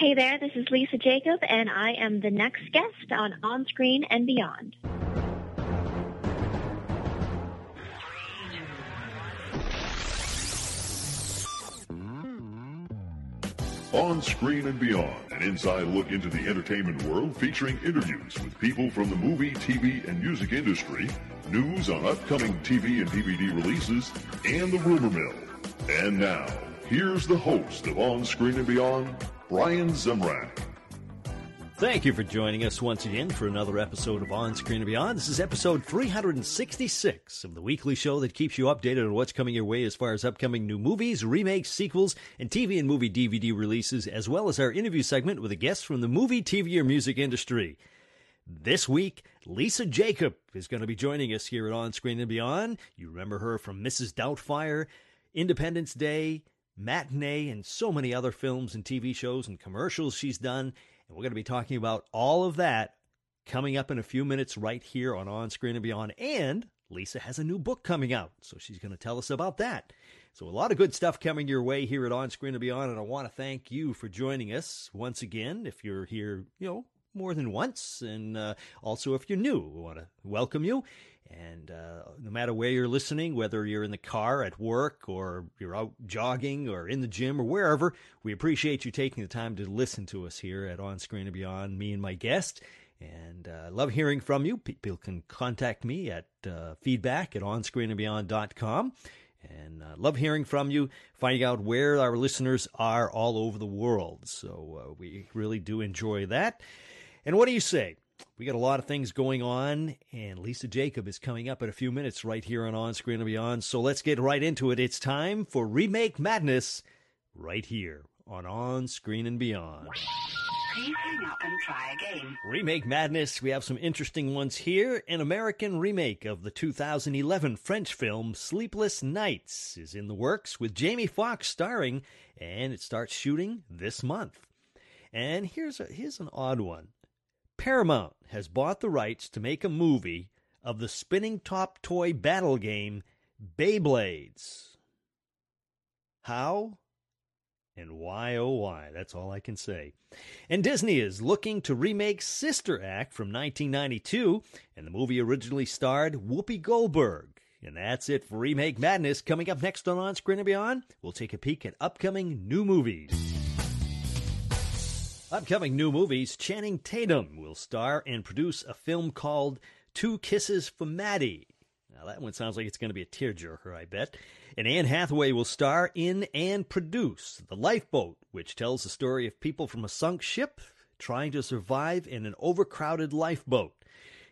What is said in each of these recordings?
Hey there, this is Lisa Jakub, and I am the next guest on On Screen and Beyond. On Screen and Beyond, an inside look into the entertainment world featuring interviews with people from the movie, TV, and music industry, news on upcoming TV and DVD releases, and the rumor mill. And now, here's the host of On Screen and Beyond, Brian Zemrak. Thank you for joining us once again for another episode of On Screen and Beyond. This is episode 366 of the weekly show that keeps you updated on what's coming your way as far as upcoming new movies, remakes, sequels, and TV and movie DVD releases, as well as our interview segment with a guest from the movie, TV, or music industry. This week, Lisa Jakub is going to be joining us here at On Screen and Beyond. You remember her from Mrs. Doubtfire, Independence Day, Matinee, and so many other films and TV shows and commercials she's done. And we're going to be talking about all of that coming up in a few minutes right here on On Screen and Beyond. And Lisa has a new book coming out, so she's going to tell us about that. So, a lot of good stuff coming your way here at On Screen and Beyond. And I want to thank you for joining us once again. If you're here, you know, more than once. And uh, also, if you're new, we want to welcome you. And uh, no matter where you're listening, whether you're in the car at work or you're out jogging or in the gym or wherever, we appreciate you taking the time to listen to us here at On Screen and Beyond, me and my guest. And I uh, love hearing from you. People can contact me at uh, feedback at onscreenandbeyond.com. And uh, love hearing from you, finding out where our listeners are all over the world. So uh, we really do enjoy that. And what do you say? We got a lot of things going on, and Lisa Jakub is coming up in a few minutes right here on On Screen and Beyond. So let's get right into it. It's time for Remake Madness right here on On Screen and Beyond. Please hang up and try again. Remake Madness, we have some interesting ones here. An American remake of the 2011 French film Sleepless Nights is in the works with Jamie Foxx starring, and it starts shooting this month. And here's a, here's an odd one. Paramount has bought the rights to make a movie of the spinning top toy battle game Beyblades. How? And why, oh, why? That's all I can say. And Disney is looking to remake Sister Act from 1992, and the movie originally starred Whoopi Goldberg. And that's it for Remake Madness. Coming up next on On Screen and Beyond, we'll take a peek at upcoming new movies. Upcoming new movies Channing Tatum will star and produce a film called Two Kisses for Maddie. Now, that one sounds like it's going to be a tearjerker, I bet. And Anne Hathaway will star in and produce The Lifeboat, which tells the story of people from a sunk ship trying to survive in an overcrowded lifeboat.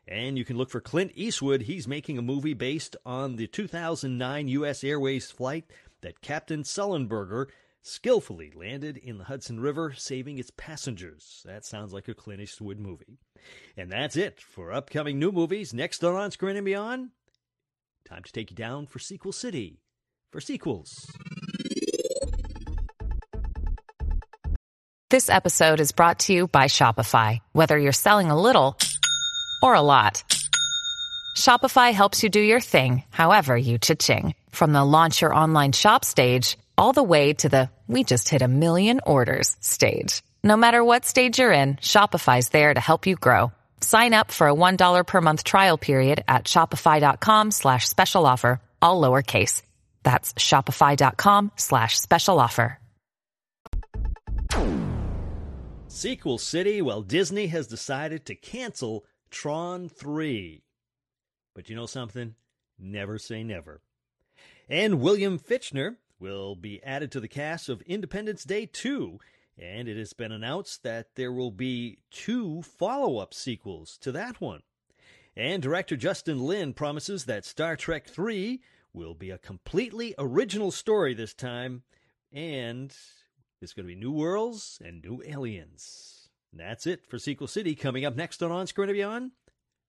And you can look for Clint Eastwood. He's making a movie based on the 2009 U.S. Airways flight that Captain Sullenberger skillfully landed in the Hudson River, saving its passengers. That sounds like a Clint Eastwood movie. And that's it for upcoming new movies. Next on On Screen and Beyond, time to take you down for Sequel City for sequels. This episode is brought to you by Shopify. Whether you're selling a little or a lot, Shopify helps you do your thing, however you cha-ching. From the launch your online shop stage all the way to the we just hit a million orders stage. No matter what stage you're in, Shopify's there to help you grow. Sign up for a $1 per month trial period at shopify.com slash special offer, all lowercase. That's shopify.com slash special offer. Sequel City, well, Disney has decided to cancel Tron 3. But you know something? Never say never. And William Fichtner will be added to the cast of Independence Day 2, and it has been announced that there will be two follow up sequels to that one. And director Justin Lin promises that Star Trek 3 will be a completely original story this time, and it's going to be new worlds and new aliens. And that's it for Sequel City. Coming up next on On Screen and Beyond,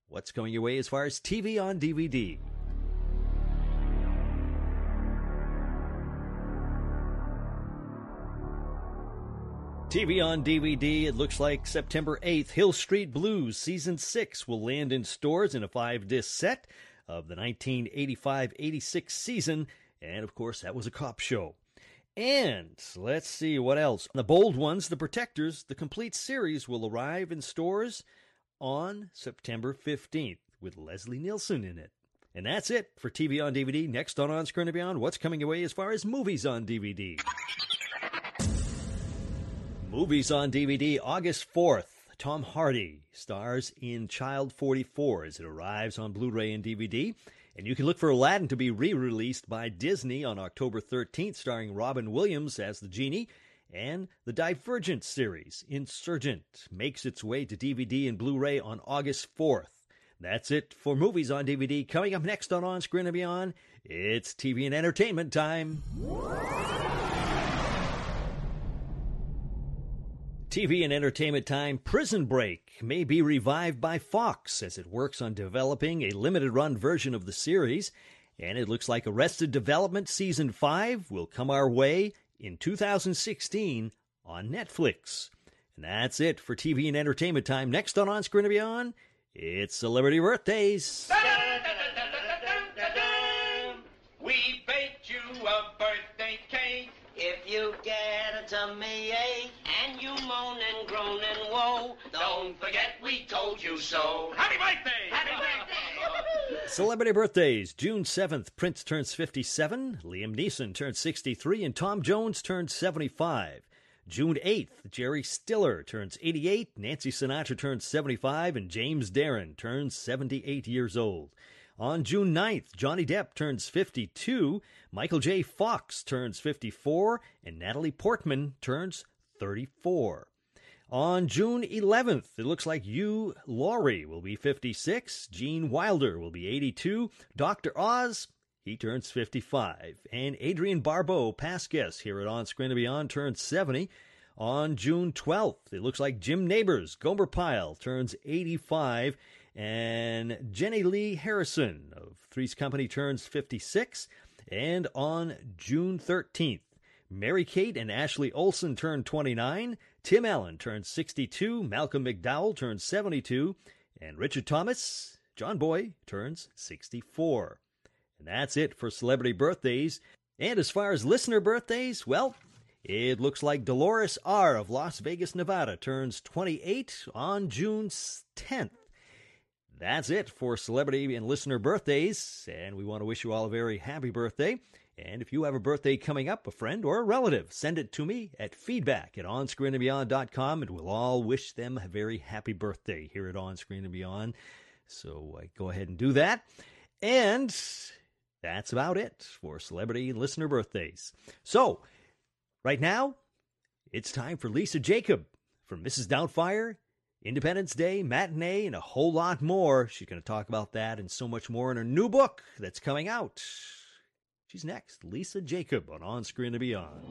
what's coming your way as far as TV on DVD? TV on DVD, it looks like September 8th, Hill Street Blues Season 6 will land in stores in a five disc set of the 1985 86 season. And of course, that was a cop show. And let's see what else. The bold ones, The Protectors, the complete series will arrive in stores on September 15th with Leslie Nielsen in it. And that's it for TV on DVD. Next on On Screen and Beyond, what's coming your way as far as movies on DVD? Movies on DVD, August 4th. Tom Hardy stars in Child 44 as it arrives on Blu ray and DVD. And you can look for Aladdin to be re released by Disney on October 13th, starring Robin Williams as the genie. And the Divergent series, Insurgent, makes its way to DVD and Blu ray on August 4th. That's it for movies on DVD. Coming up next on On Screen and Beyond, it's TV and entertainment time. TV and entertainment time Prison Break may be revived by Fox as it works on developing a limited run version of the series. And it looks like Arrested Development Season 5 will come our way in 2016 on Netflix. And that's it for TV and entertainment time. Next on On Screen and Beyond, it's celebrity birthdays. We baked you a birthday cake. If you get a tummy ache and don't forget we told you so. Happy birthday! Happy birthday! Celebrity birthdays. June 7th, Prince turns 57, Liam Neeson turns 63, and Tom Jones turns 75. June 8th, Jerry Stiller turns 88, Nancy Sinatra turns 75, and James Darren turns 78 years old. On June 9th, Johnny Depp turns 52, Michael J. Fox turns 54, and Natalie Portman turns 34. On June 11th, it looks like Hugh Laurie will be 56, Gene Wilder will be 82, Dr. Oz, he turns 55, and Adrienne Barbeau, past guest here at On Screen and Beyond, turns 70. On June 12th, it looks like Jim Nabors, Gomer Pyle, turns 85, and Jenilee Harrison of Three's Company turns 56. And on June 13th, Mary Kate and Ashley Olsen turn 29, Tim Allen turns 62, Malcolm McDowell turns 72, and Richard Thomas, John Boy, turns 64. And that's it for celebrity birthdays. And as far as listener birthdays, well, it looks like Dolores R. of Las Vegas, Nevada turns 28 on June 10th. That's it for celebrity and listener birthdays, and we want to wish you all a very happy birthday. And if you have a birthday coming up, a friend or a relative, send it to me at feedback at onscreenandbeyond.com, and we'll all wish them a very happy birthday here at On Screen and Beyond. So uh, go ahead and do that. And that's about it for celebrity listener birthdays. So, right now, it's time for Lisa Jakub from Mrs. Doubtfire Independence Day, matinee, and a whole lot more. She's going to talk about that and so much more in her new book that's coming out. She's next, Lisa Jakub on On Screen and Beyond.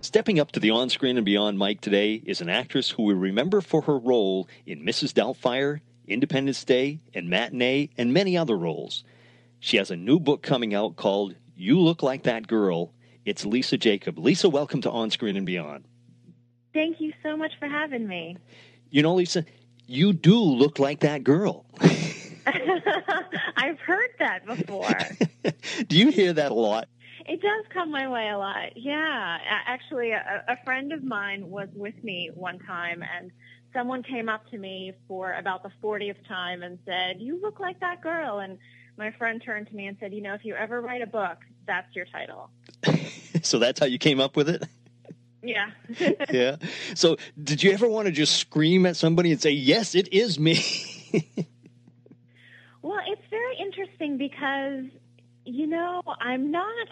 Stepping up to the on screen and beyond mic today is an actress who we remember for her role in Mrs. Doubtfire, Independence Day, and Matinee, and many other roles. She has a new book coming out called You Look Like That Girl. It's Lisa Jakub. Lisa, welcome to On Screen and Beyond. Thank you so much for having me. You know, Lisa, you do look like that girl. I've heard that before. do you hear that a lot? It does come my way a lot. Yeah. Actually, a, a friend of mine was with me one time and someone came up to me for about the 40th time and said, you look like that girl. And my friend turned to me and said, you know, if you ever write a book, that's your title. so that's how you came up with it? Yeah. yeah. So did you ever want to just scream at somebody and say, yes, it is me? well, it's very interesting because, you know, I'm not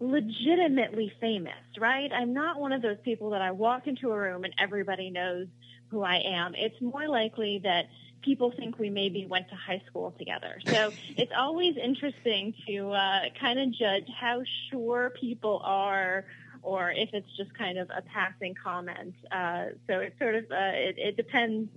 legitimately famous, right? I'm not one of those people that I walk into a room and everybody knows who I am. It's more likely that people think we maybe went to high school together. So it's always interesting to uh, kind of judge how sure people are or if it's just kind of a passing comment. Uh, so it sort of, uh, it, it, depends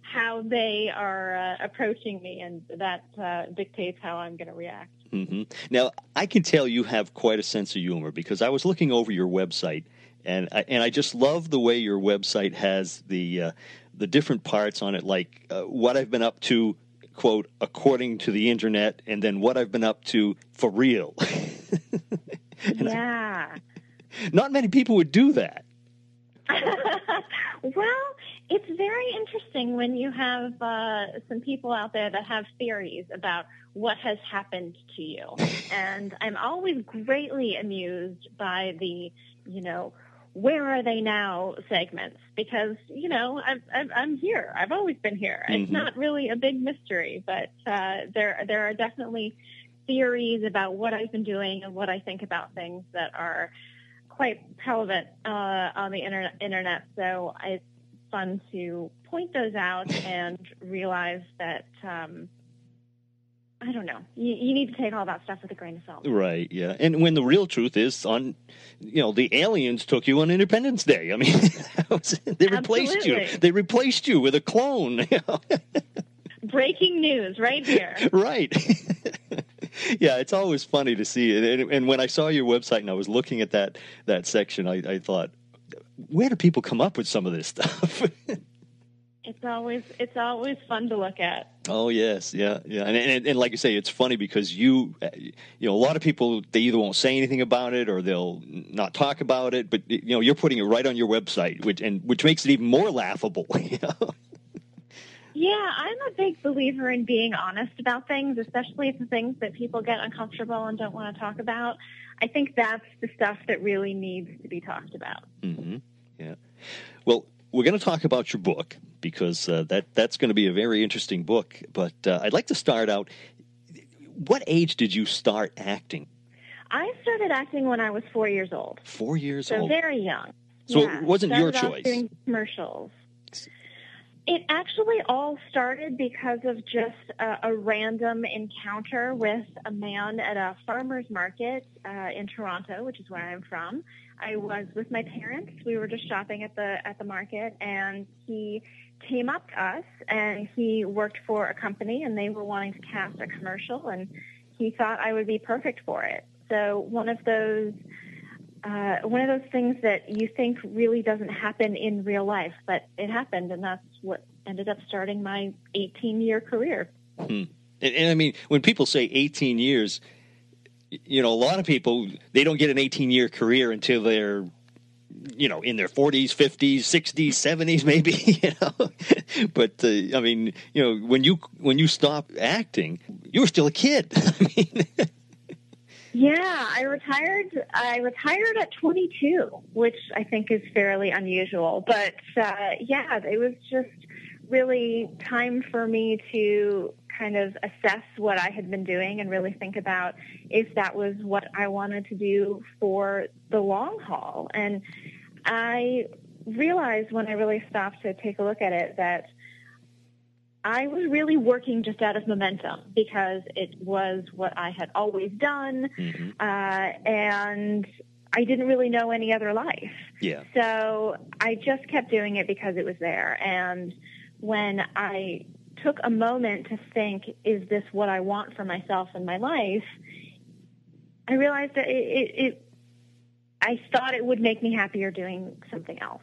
how they are uh, approaching me and that uh, dictates how I'm going to react. hmm Now, I can tell you have quite a sense of humor because I was looking over your website, and I, and I just love the way your website has the uh, the different parts on it, like uh, what I've been up to, quote, according to the internet, and then what I've been up to for real. yeah. Not many people would do that. well, it's very interesting when you have uh, some people out there that have theories about what has happened to you. and I'm always greatly amused by the, you know, where are they now segments because you know I'm, I'm, I'm here. I've always been here. Mm-hmm. It's not really a big mystery, but uh, there there are definitely theories about what I've been doing and what I think about things that are quite prevalent uh, on the internet, internet. So it's fun to point those out and realize that um, I don't know. You, you, need to take all that stuff with a grain of salt. Right. Yeah. And when the real truth is, on, you know, the aliens took you on Independence Day. I mean, they replaced Absolutely. you. They replaced you with a clone. Breaking news, right here. right. yeah, it's always funny to see it. And, and, when I saw your website and I was looking at that that section, I, I thought, where do people come up with some of this stuff? It's always it's always fun to look at. Oh yes, yeah, yeah, and, and and like you say, it's funny because you, you know, a lot of people they either won't say anything about it or they'll not talk about it, but you know, you're putting it right on your website, which and which makes it even more laughable. You know? Yeah, I'm a big believer in being honest about things, especially the things that people get uncomfortable and don't want to talk about. I think that's the stuff that really needs to be talked about. Mm-hmm. Yeah. Well, we're going to talk about your book because uh, that that's going to be a very interesting book. But uh, I'd like to start out. What age did you start acting? I started acting when I was four years old. Four years so old. So very young. So yeah. it wasn't started your choice. Doing commercials. It actually all started because of just a, a, random encounter with a man at a farmer's market uh, in Toronto, which is where I'm from. I was with my parents. We were just shopping at the at the market, and he came up to us, and he worked for a company, and they were wanting to cast a commercial, and he thought I would be perfect for it. So one of those uh, one of those things that you think really doesn't happen in real life, but it happened, and that's what ended up starting my 18 year career. Hmm. And, and, I mean, when people say 18 years, you know, a lot of people they don't get an 18 year career until they're you know in their 40s 50s 60s 70s maybe you know but uh, i mean you know when you when you stop acting you were still a kid i mean yeah, I retired. I retired at 22, which I think is fairly unusual. But uh, yeah, it was just really time for me to kind of assess what I had been doing and really think about if that was what I wanted to do for the long haul. And I realized when I really stopped to take a look at it that I was really working just out of momentum because it was what I had always done, mm-hmm. uh, and I didn't really know any other life. Yeah. So I just kept doing it because it was there. And when I took a moment to think, is this what I want for myself and my life? I realized that it, it, it I thought it would make me happier doing something else.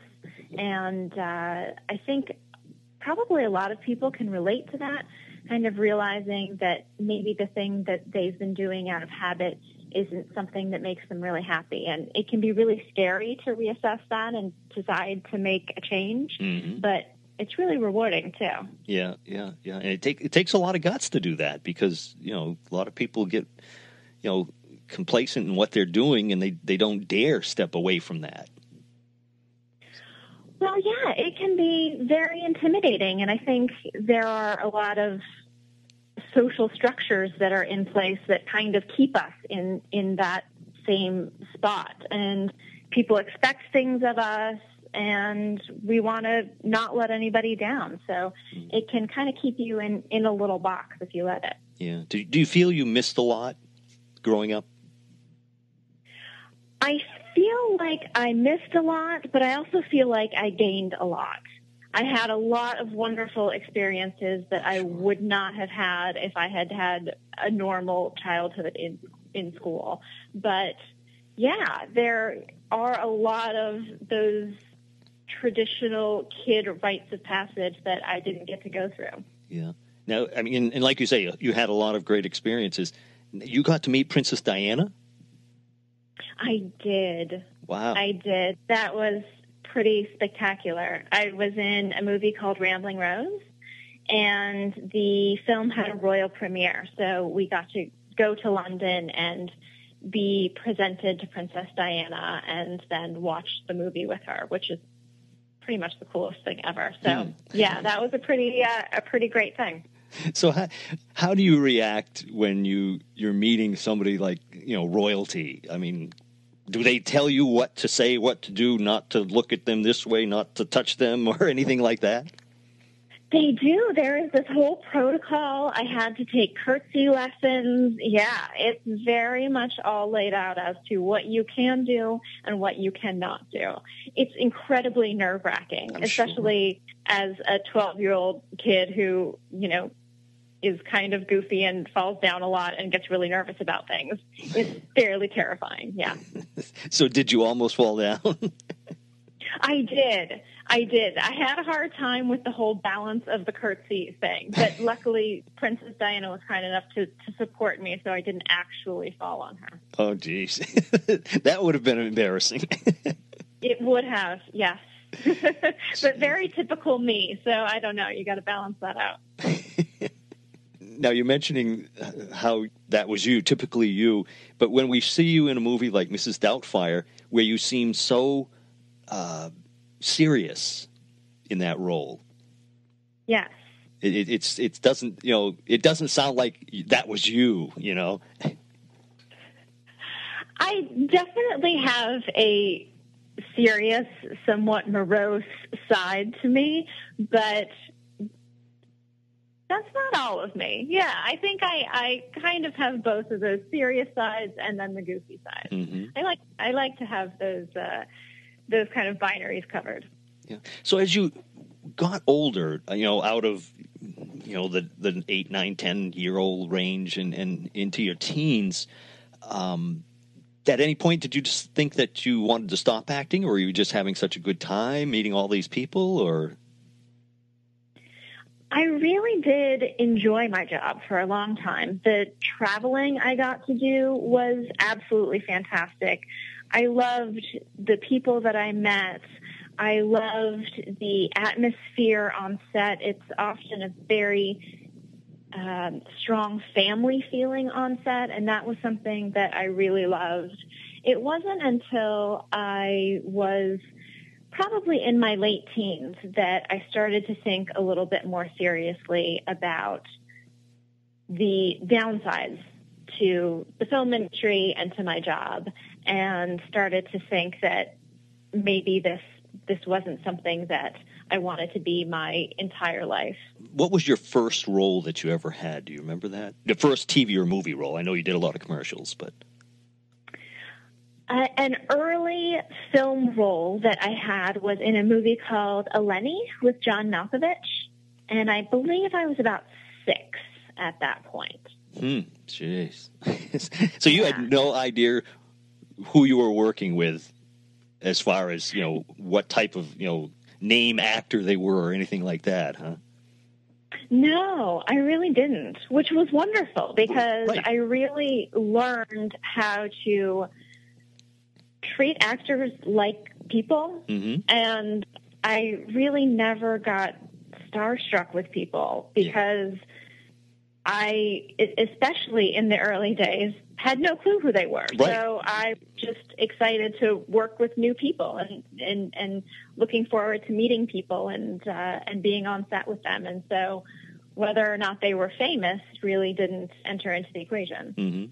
And uh, I think probably a lot of people can relate to that, kind of realizing that maybe the thing that they've been doing out of habit isn't something that makes them really happy. And it can be really scary to reassess that and decide to make a change. Mm-hmm. But it's really rewarding too. Yeah, yeah, yeah. And it, take, it takes a lot of guts to do that because, you know, a lot of people get, you know, complacent in what they're doing and they, they don't dare step away from that. Well, yeah, it can be very intimidating. And I think there are a lot of social structures that are in place that kind of keep us in, in that same spot. And people expect things of us and we want to not let anybody down. So mm. it can kind of keep you in, in a little box if you let it. Yeah. Do, do you feel you missed a lot growing up? I feel like I missed a lot, but I also feel like I gained a lot. I had a lot of wonderful experiences that I would not have had if I had had a normal childhood in in school. But yeah, there are a lot of those traditional kid rites of passage that I didn't get to go through. Yeah. Now, I mean, and, and like you say, you had a lot of great experiences. You got to meet Princess Diana. I did. Wow. I did. That was pretty spectacular. I was in a movie called Rambling Rose, and the film had a royal premiere. So we got to go to London and be presented to Princess Diana and then watch the movie with her, which is pretty much the coolest thing ever. So Mm. yeah, that was a pretty uh, a pretty great thing. So how, how do you react when you you're meeting somebody like you know royalty? I mean, do they tell you what to say, what to do, not to look at them this way, not to touch them, or anything like that? They do. There is this whole protocol. I had to take curtsy lessons. Yeah, it's very much all laid out as to what you can do and what you cannot do. It's incredibly nerve wracking, I'm sure. especially as a 12 year old kid who, you know, is kind of goofy and falls down a lot and gets really nervous about things. It's fairly terrifying. Yeah. So did you almost fall down? I did. I did. I had a hard time with the whole balance of the curtsy thing, but luckily Princess Diana was kind enough to, to support me so I didn't actually fall on her. oh, geez, that would have been embarrassing. It would have, yes. but very typical me, so I don't know. You got to balance that out. now you're mentioning uh, how that was you, typically you, but when we see you in a movie like Mrs. Doubtfire, where you seem so uh, serious in that role, Yes. it, it, it's it doesn't you know it doesn't sound like that was you, you know. I definitely have a serious, somewhat morose side to me, but that's not all of me. Yeah, I think I, I kind of have both of those serious sides and then the goofy side. hmm I like I like to have those uh, those kind of binaries covered. Yeah. So as you got older, uh, you know, out of you know the the eight, nine, ten year old range and and into your teens, um, at any point did you just think that you wanted to stop acting, or were you just having such a good time meeting all these people, or I really did enjoy my job for a long time. The traveling I got to do was absolutely fantastic. I loved the people that I met. I loved the atmosphere on set. It's often a very um, strong family feeling on set, and that was something that I really loved. It wasn't until I was probably in my late teens that I started to think a little bit more seriously about the downsides to the film industry and to my job and started to think that maybe this this wasn't something that I wanted to be my entire life. what was your first role that you ever had? Do you remember that? The first TV or movie role. I know you did a lot of commercials, but Uh, an early film role that I had was in a movie called Eleni with John Malkovich, and I believe I was about six at that point. Hmm. Jeez. so you Yeah. had no idea who you were working with, as far as you know, what type of you know name actor they were or anything like that, huh? No, I really didn't, which was wonderful because Right. I really learned how to treat actors like people, Mm-hmm. and I really never got starstruck with people Yeah. I, especially in the early days, had no clue who they were. Right. So I'm just excited to work with new people and, and, and looking forward to meeting people and, uh, and being on set with them. And so whether or not they were famous really didn't enter into the equation. Mm-hmm.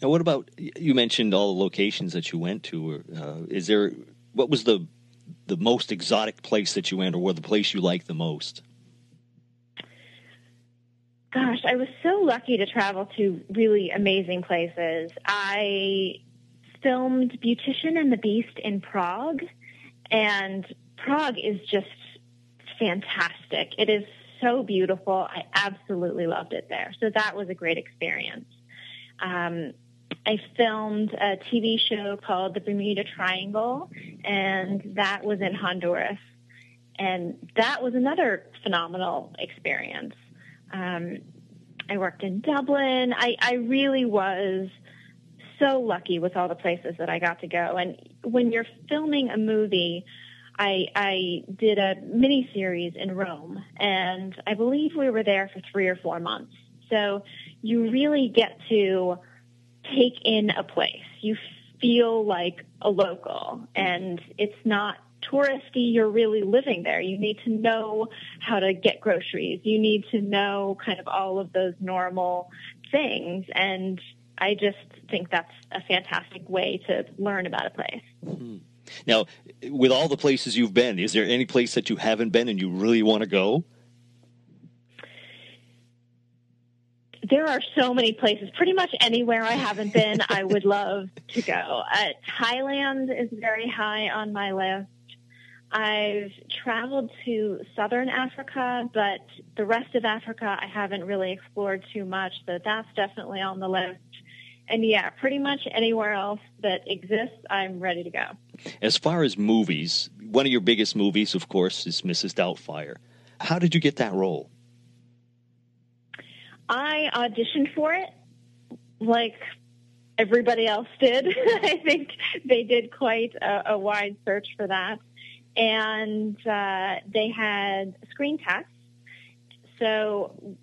Now, what about you mentioned all the locations that you went to? Uh, is there what was the the most exotic place that you went, or the place you liked the most? Gosh, I was so lucky to travel to really amazing places. I filmed Beautician and the Beast in Prague, and Prague is just fantastic. It is so beautiful. I absolutely loved it there. So that was a great experience. Um, I filmed a TV show called The Bermuda Triangle, and that was in Honduras. And that was another phenomenal experience. Um, I worked in Dublin. I, I really was so lucky with all the places that I got to go. And when you're filming a movie, I, I did a mini series in Rome, and I believe we were there for three or four months. So you really get to take in a place. You feel like a local, and it's not touristy. You're really living there. You need to know how to get groceries. You need to know kind of all of those normal things. And I just think that's a fantastic way to learn about a place. Mm-hmm. Now, with all the places you've been, is there any place that you haven't been and you really want to go? There are so many places. Pretty much anywhere I haven't been, I would love to go. Uh, Thailand is very high on my list. I've traveled to southern Africa, but the rest of Africa I haven't really explored too much, so that's definitely on the list. And yeah, pretty much anywhere else that exists, I'm ready to go. As far as movies, one of your biggest movies, of course, is Mrs. Doubtfire. How did you get that role? I auditioned for it like everybody else did. I think they did quite a, a wide search for that and uh, they had screen tests. So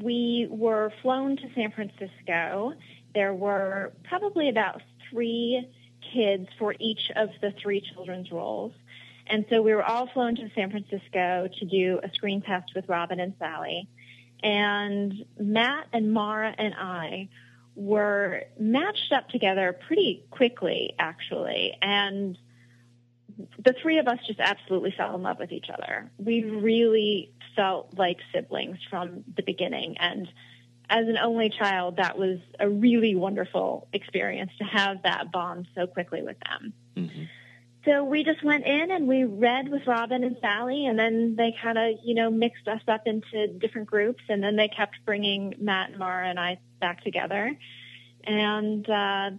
we were flown to San Francisco. There were probably about three kids for each of the three children's roles. And so we were all flown to San Francisco to do a screen test with Robin and Sally. And Matt and Mara and I were matched up together pretty quickly, actually. And the three of us just absolutely fell in love with each other. We really felt like siblings from the beginning. And as an only child, that was a really wonderful experience to have that bond so quickly with them. Mm-hmm. So we just went in and we read with Robin and Sally, and then they kind of, you know, mixed us up into different groups, and then they kept bringing Matt and Mara and I back together, and uh,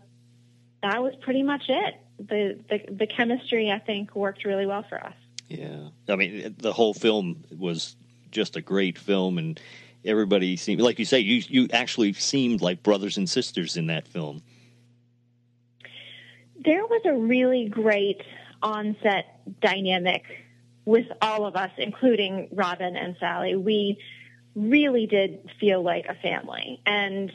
that was pretty much it the, the the chemistry I think worked really well for us. Yeah, I mean the whole film was just a great film, and everybody seemed like you say you you actually seemed like brothers and sisters in that film. There was a really great on-set dynamic with all of us, including Robin and Sally. We really did feel like a family, and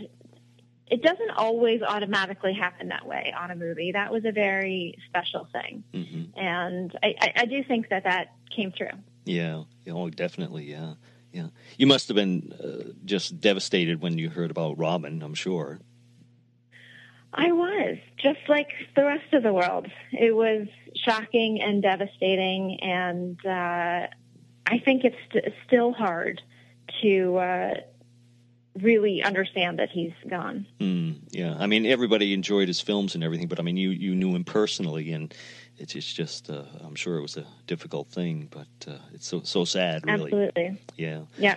it doesn't always automatically happen that way on a movie. That was a very special thing, mm-hmm. and I, I, I, do think that that came through. Yeah, oh, definitely, yeah, yeah. You must have been uh, just devastated when you heard about Robin. I'm sure. I was just like the rest of the world. It was shocking and devastating, and uh, I think it's st- still hard to. Uh, really understand that he's gone. Mm, yeah, I mean, everybody enjoyed his films and everything, but I mean, you you knew him personally, and it's, it's just, uh, I'm sure it was a difficult thing, but uh, it's so so sad, really. Absolutely. Yeah. Yeah.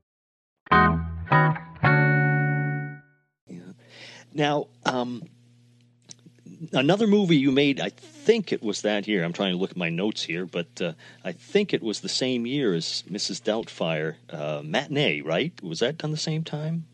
Now, um, another movie you made, I think it was that year. I'm trying to look at my notes here, but uh, I think it was the same year as Mrs. Doubtfire, uh, Matinee, right? Was that done the same time?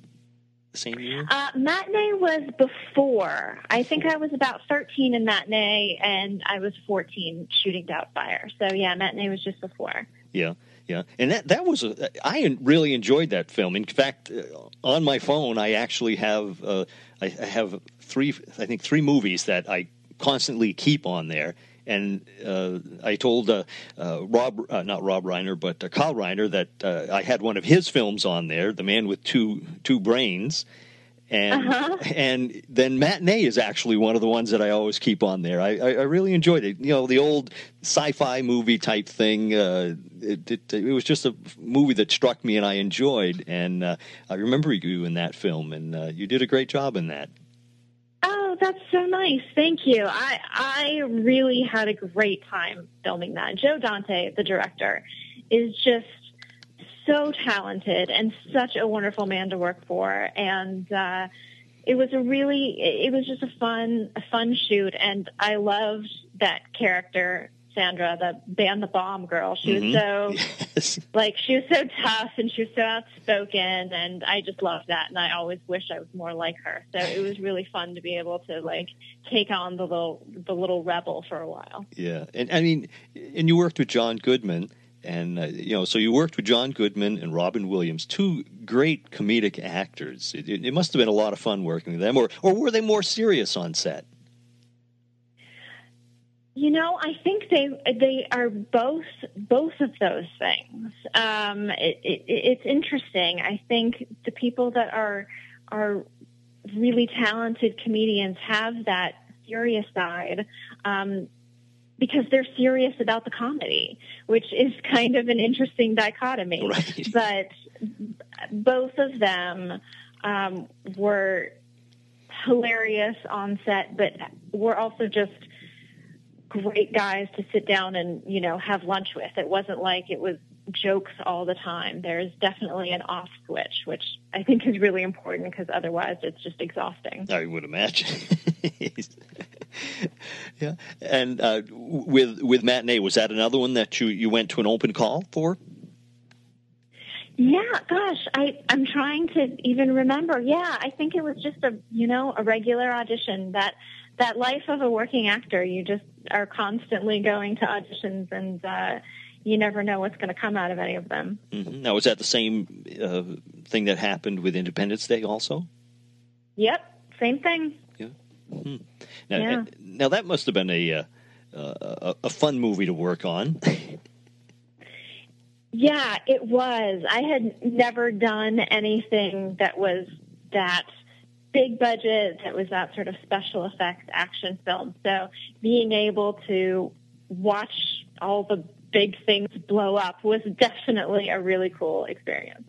The same year? Uh, matinee was before. I think I was about 13 in Matinee, and I was 14 shooting Doubtfire. So, yeah, Matinee was just before. Yeah. Yeah, and that that was a, I really enjoyed that film. In fact, uh, on my phone, I actually have uh, I, have three I think three movies that I constantly keep on there, and uh, I told uh, uh, Rob, uh, not Rob Reiner, but Carl Reiner, that I had one of his films on there, The Man with Two Two Brains, and Uh-huh. and then Matinee is actually one of the ones that I always keep on there. I, I, I really enjoyed it. You know, the old sci-fi movie type thing. Uh, it, it it was just a movie that struck me and I enjoyed, and uh, I remember you in that film, and uh, you did a great job in that. Oh, that's so nice. Thank you. I I really had a great time filming that. Joe Dante, the director, is just so talented and such a wonderful man to work for. And uh, it was a really, it was just a fun, a fun shoot. And I loved that character, Sandra, the band the bomb girl. She Mhm. was so Yes. like she was so tough and she was so outspoken and I just loved that and I always wish I was more like her. So it was really fun to be able to like take on the little the little rebel for a while. Yeah, and I mean, and you worked with John Goodman, and uh, you know, so you worked with John Goodman and Robin Williams, two great comedic actors. It, it, must have been a lot of fun working with them, or or were they more serious on set? You know, I think they they are both both of those things. Um, it, it, it's interesting. I think the people that are are really talented comedians have that serious side um, because they're serious about the comedy, which is kind of an interesting dichotomy. Right. But both of them um, were hilarious on set, but were also just great guys to sit down and you know have lunch with. It wasn't like it was jokes all the time. There's definitely an off switch, which I think is really important because otherwise it's just exhausting. I would imagine. yeah, and uh, with with matinee, was that another one that you you went to an open call for? Yeah, gosh, I I'm trying to even remember. Yeah, I think it was just a you know a regular audition. That that life of a working actor, you just are constantly going to auditions, and uh, you never know what's going to come out of any of them. hmm Now, was that the same uh, thing that happened with Independence Day also? Yep, same thing. Now, Yeah. now that must have been a uh, a, a fun movie to work on. Yeah, it was. I had never done anything that was that big budget, that was that sort of special effects action film. So being able to watch all the big things blow up was definitely a really cool experience.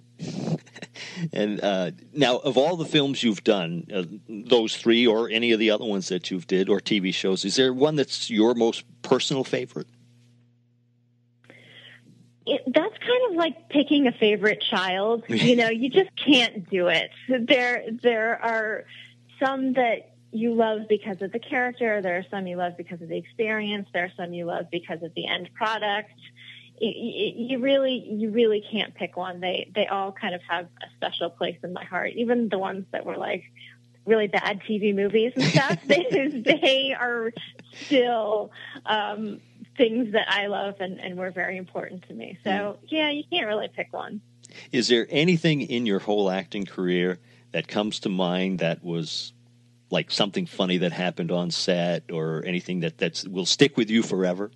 And uh, now, of all the films you've done, uh, those three or any of the other ones that you've did or TV shows, is there one that's your most personal favorite? it, that's kind of like picking a favorite child. You know, you just can't do it. There, there are some that you love because of the character. There are some you love because of the experience. There are some you love because of the end product. You really, you really can't pick one. They, they all kind of have a special place in my heart. Even the ones that were like really bad TV movies and stuff. they, they are still um, things that I love and, and were very important to me. So yeah, you can't really pick one. Is there anything in your whole acting career that comes to mind that was like something funny that happened on set or anything that that's will stick with you forever?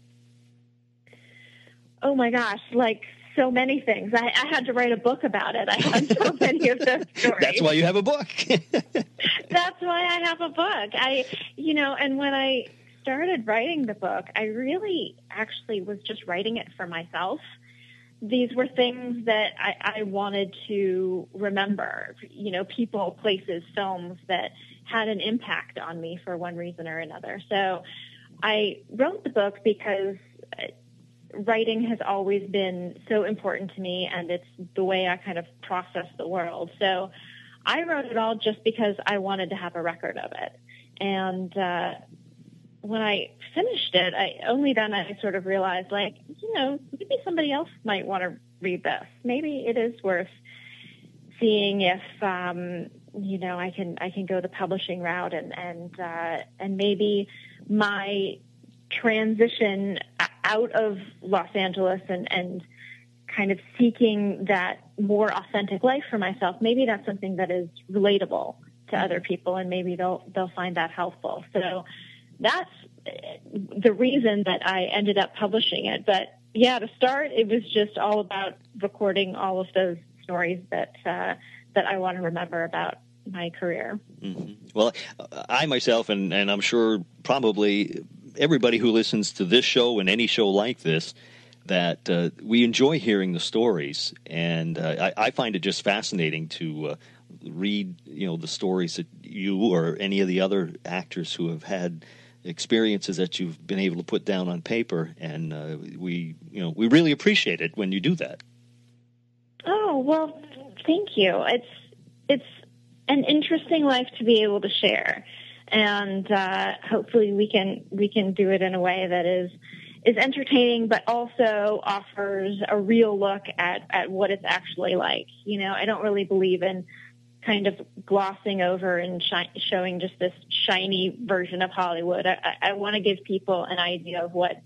Oh my gosh, like so many things. I, I had to write a book about it. I had so many of those stories. That's why you have a book. That's why I have a book. I, you know, and when I started writing the book, I really actually was just writing it for myself. These were things that I, I wanted to remember, you know, people, places, films that had an impact on me for one reason or another. So I wrote the book because uh, writing has always been so important to me and it's the way I kind of process the world. So I wrote it all just because I wanted to have a record of it. And uh, when I finished it, I only then I sort of realized, like, you know, maybe somebody else might want to read this. Maybe it is worth seeing if, um, you know, I can I can go the publishing route and and uh, and maybe my transition out of Los Angeles and and kind of seeking that more authentic life for myself, maybe that's something that is relatable to other people and maybe they'll they'll find that helpful. So that's the reason that I ended up publishing it. But yeah, to start, it was just all about recording all of those stories that uh, that I want to remember about my career. Mm-hmm. Well, I myself, and, and I'm sure probably everybody who listens to this show and any show like this, that uh, we enjoy hearing the stories, and uh, I, I, find it just fascinating to uh, read, you know, the stories that you or any of the other actors who have had experiences that you've been able to put down on paper, and uh, we, you know, we really appreciate it when you do that. Oh well, thank you. It's it's an interesting life to be able to share, and uh, hopefully we can we can do it in a way that is is entertaining, but also offers a real look at at what it's actually like. You know, I don't really believe in kind of glossing over and shi- showing just this shiny version of Hollywood. I, I want to give people an idea of what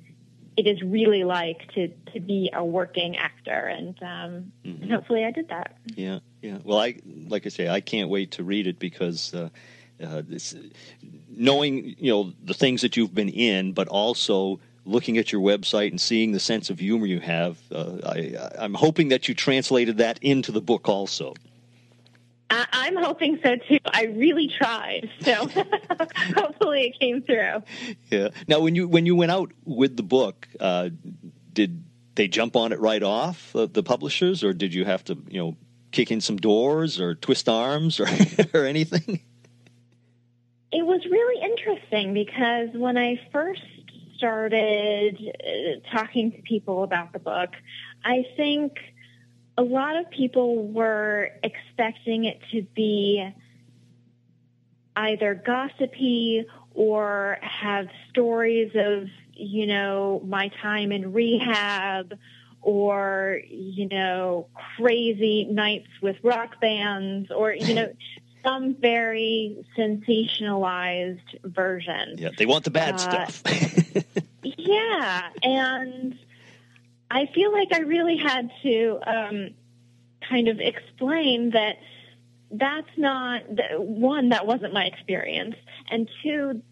it is really like to to be a working actor, and, um, mm-hmm. and hopefully I did that. Yeah, yeah. Well, I like I say, I can't wait to read it because. Uh, uh, this, knowing you know the things that you've been in, but also looking at your website and seeing the sense of humor you have, uh, I, I'm hoping that you translated that into the book also. I'm hoping so too. I really tried, so hopefully it came through. Yeah. Now, when you when you went out with the book, uh, did they jump on it right off uh, the publishers, or did you have to you know kick in some doors or twist arms or or anything? It was really interesting because when I first started uh, talking to people about the book, I think a lot of people were expecting it to be either gossipy or have stories of, you know, my time in rehab or, you know, crazy nights with rock bands or, you know, some very sensationalized version. Yeah, they want the bad uh, stuff. yeah, and I feel like I really had to um, kind of explain that that's not one that wasn't my experience, and two,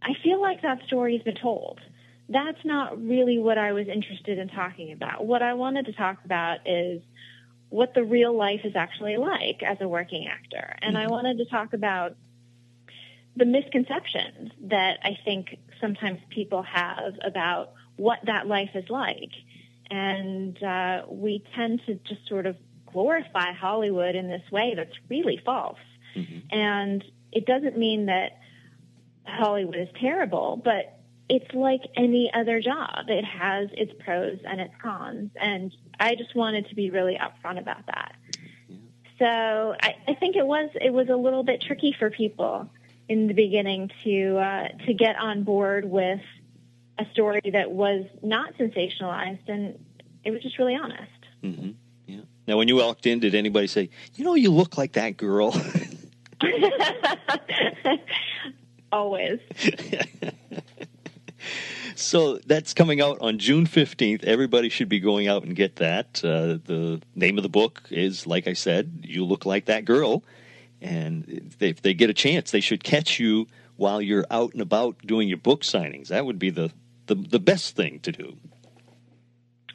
I feel like that story has been told. That's not really what I was interested in talking about. What I wanted to talk about is what the real life is actually like as a working actor, and I mm-hmm. wanted to talk about the misconceptions that I think sometimes people have about what that life is like. And uh, we tend to just sort of glorify Hollywood in this way that's really false. Mm-hmm. And it doesn't mean that Hollywood is terrible, but it's like any other job. It has its pros and its cons. And I just wanted to be really upfront about that. So I, I think it was it was a little bit tricky for people in the beginning to uh, to get on board with a story that was not sensationalized and it was just really honest. Mm-hmm. Yeah. Now, when you walked in, did anybody say, "You know, you look like that girl"? Always. so that's coming out on June 15th. Everybody should be going out and get that. Uh, the name of the book is, like I said, You Look Like That Girl. And if they, get a chance, they should catch you while you're out and about doing your book signings. That would be the, the, the best thing to do.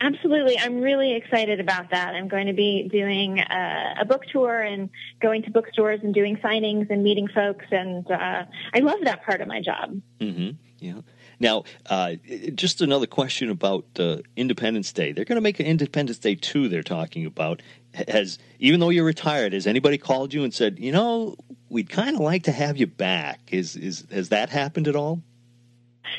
Absolutely. I'm really excited about that. I'm going to be doing uh, a book tour and going to bookstores and doing signings and meeting folks. And uh, I love that part of my job. Mm-hmm. Yeah. Now, uh, just another question about uh, Independence Day. They're going to make an Independence Day 2 they're talking about. Has even though you're retired, has anybody called you and said, you know, we'd kind of like to have you back? Is is has that happened at all?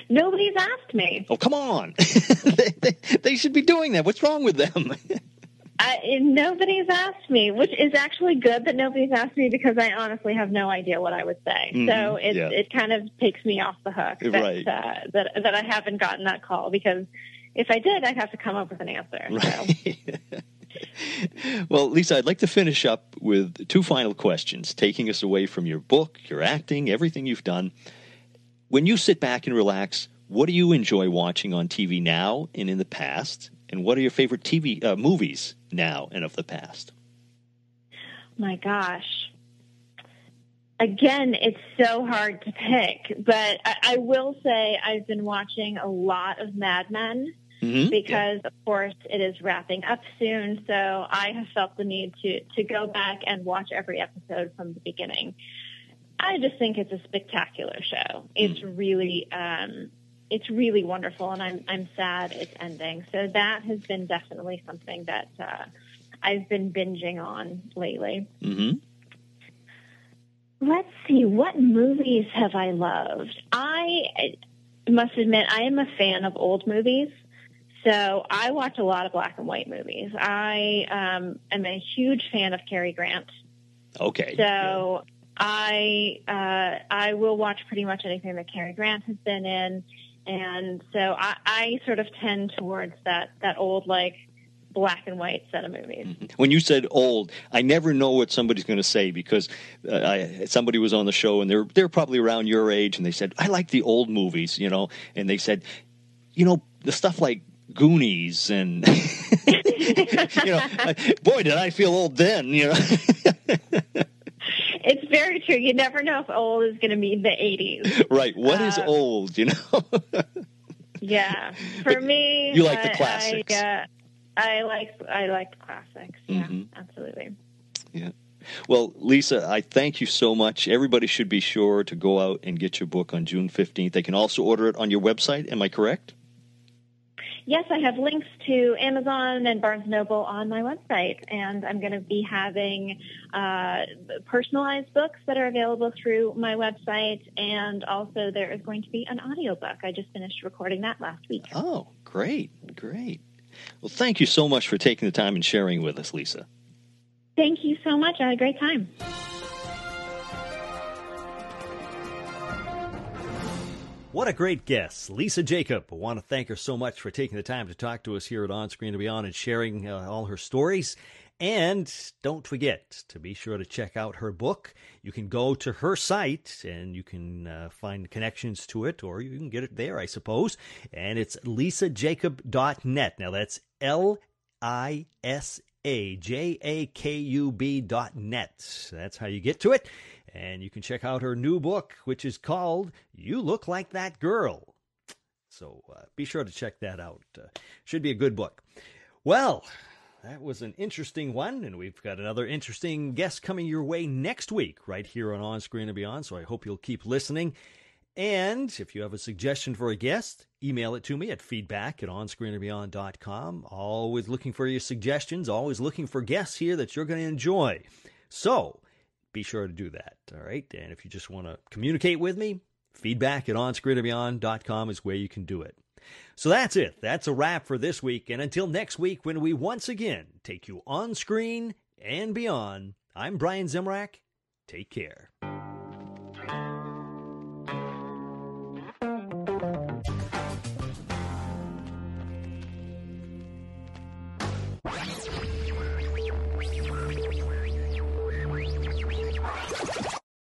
Nobody's asked me. Oh, come on. they, they, they, should be doing that. What's wrong with them? I, nobody's asked me, which is actually good that nobody's asked me because I honestly have no idea what I would say. Mm-hmm. So it yeah. it kind of takes me off the hook that, right. uh, that that I haven't gotten that call because if I did, I'd have to come up with an answer. Right. So. well, Lisa, I'd like to finish up with two final questions, taking us away from your book, your acting, everything you've done. When you sit back and relax, what do you enjoy watching on TV now and in the past? And what are your favorite TV uh, movies now and of the past? My gosh. Again, it's so hard to pick, but I, I will say I've been watching a lot of Mad Men Mhm. because, of course, it is wrapping up soon. So I have felt the need to to go back and watch every episode from the beginning. I just think it's a spectacular show. It's really, um, it's really wonderful, and I'm I'm sad it's ending. So that has been definitely something that uh, I've been binging on lately. hmm Let's see, what movies have I loved? I must admit, I am a fan of old movies. So I watch a lot of black and white movies. I um, am a huge fan of Cary Grant. Okay. So I uh, I will watch pretty much anything that Cary Grant has been in, and so I, I sort of tend towards that that old like black and white set of movies. When you said old, I never know what somebody's going to say because uh, I, somebody was on the show and they're they're probably around your age and they said I like the old movies, you know, and they said, you know, the stuff like Goonies and you know, boy, did I feel old then, you know. Very true. You never know if old is going to mean the 80s. right? What is Uh, old? You know. Yeah, for me, you like the classics. I, uh, I like I like the classics. Yeah, Mhm. absolutely. Yeah. Well, Lisa, I thank you so much. Everybody should be sure to go out and get your book on June 15th. They can also order it on your website. Am I correct? Yes, I have links to Amazon and Barnes Noble on my website, and I'm going to be having uh, personalized books that are available through my website, and also there is going to be an audiobook. I just finished recording that last week. Oh, great. Great. Well, thank you so much for taking the time and sharing with us, Lisa. Thank you so much. I had a great time. What a great guest, Lisa Jakub. I want to thank her so much for taking the time to talk to us here at On Screen and Beyond and sharing uh, all her stories. And don't forget to be sure to check out her book. You can go to her site and you can uh, find connections to it, or you can get it there, I suppose. And it's lisajakub.net. Now that's L I S A J A K U B dot net. That's how you get to it. And you can check out her new book, which is called You Look Like That Girl. So uh, be sure to check that out. Uh, should be a good book. Well, that was an interesting one, and we've got another interesting guest coming your way next week, right here on On Screen and Beyond. So I hope you'll keep listening. And if you have a suggestion for a guest, email it to me at feedback at onscreenandbeyond.com. Always looking for your suggestions, always looking for guests here that you're going to enjoy. So be sure to do that. All right. And if you just want to communicate with me, feedback at onscreenandbeyond.com is where you can do it. So that's it. That's a wrap for this week. And until next week, when we once again take you on screen and beyond, I'm Brian Zimrak. Take care.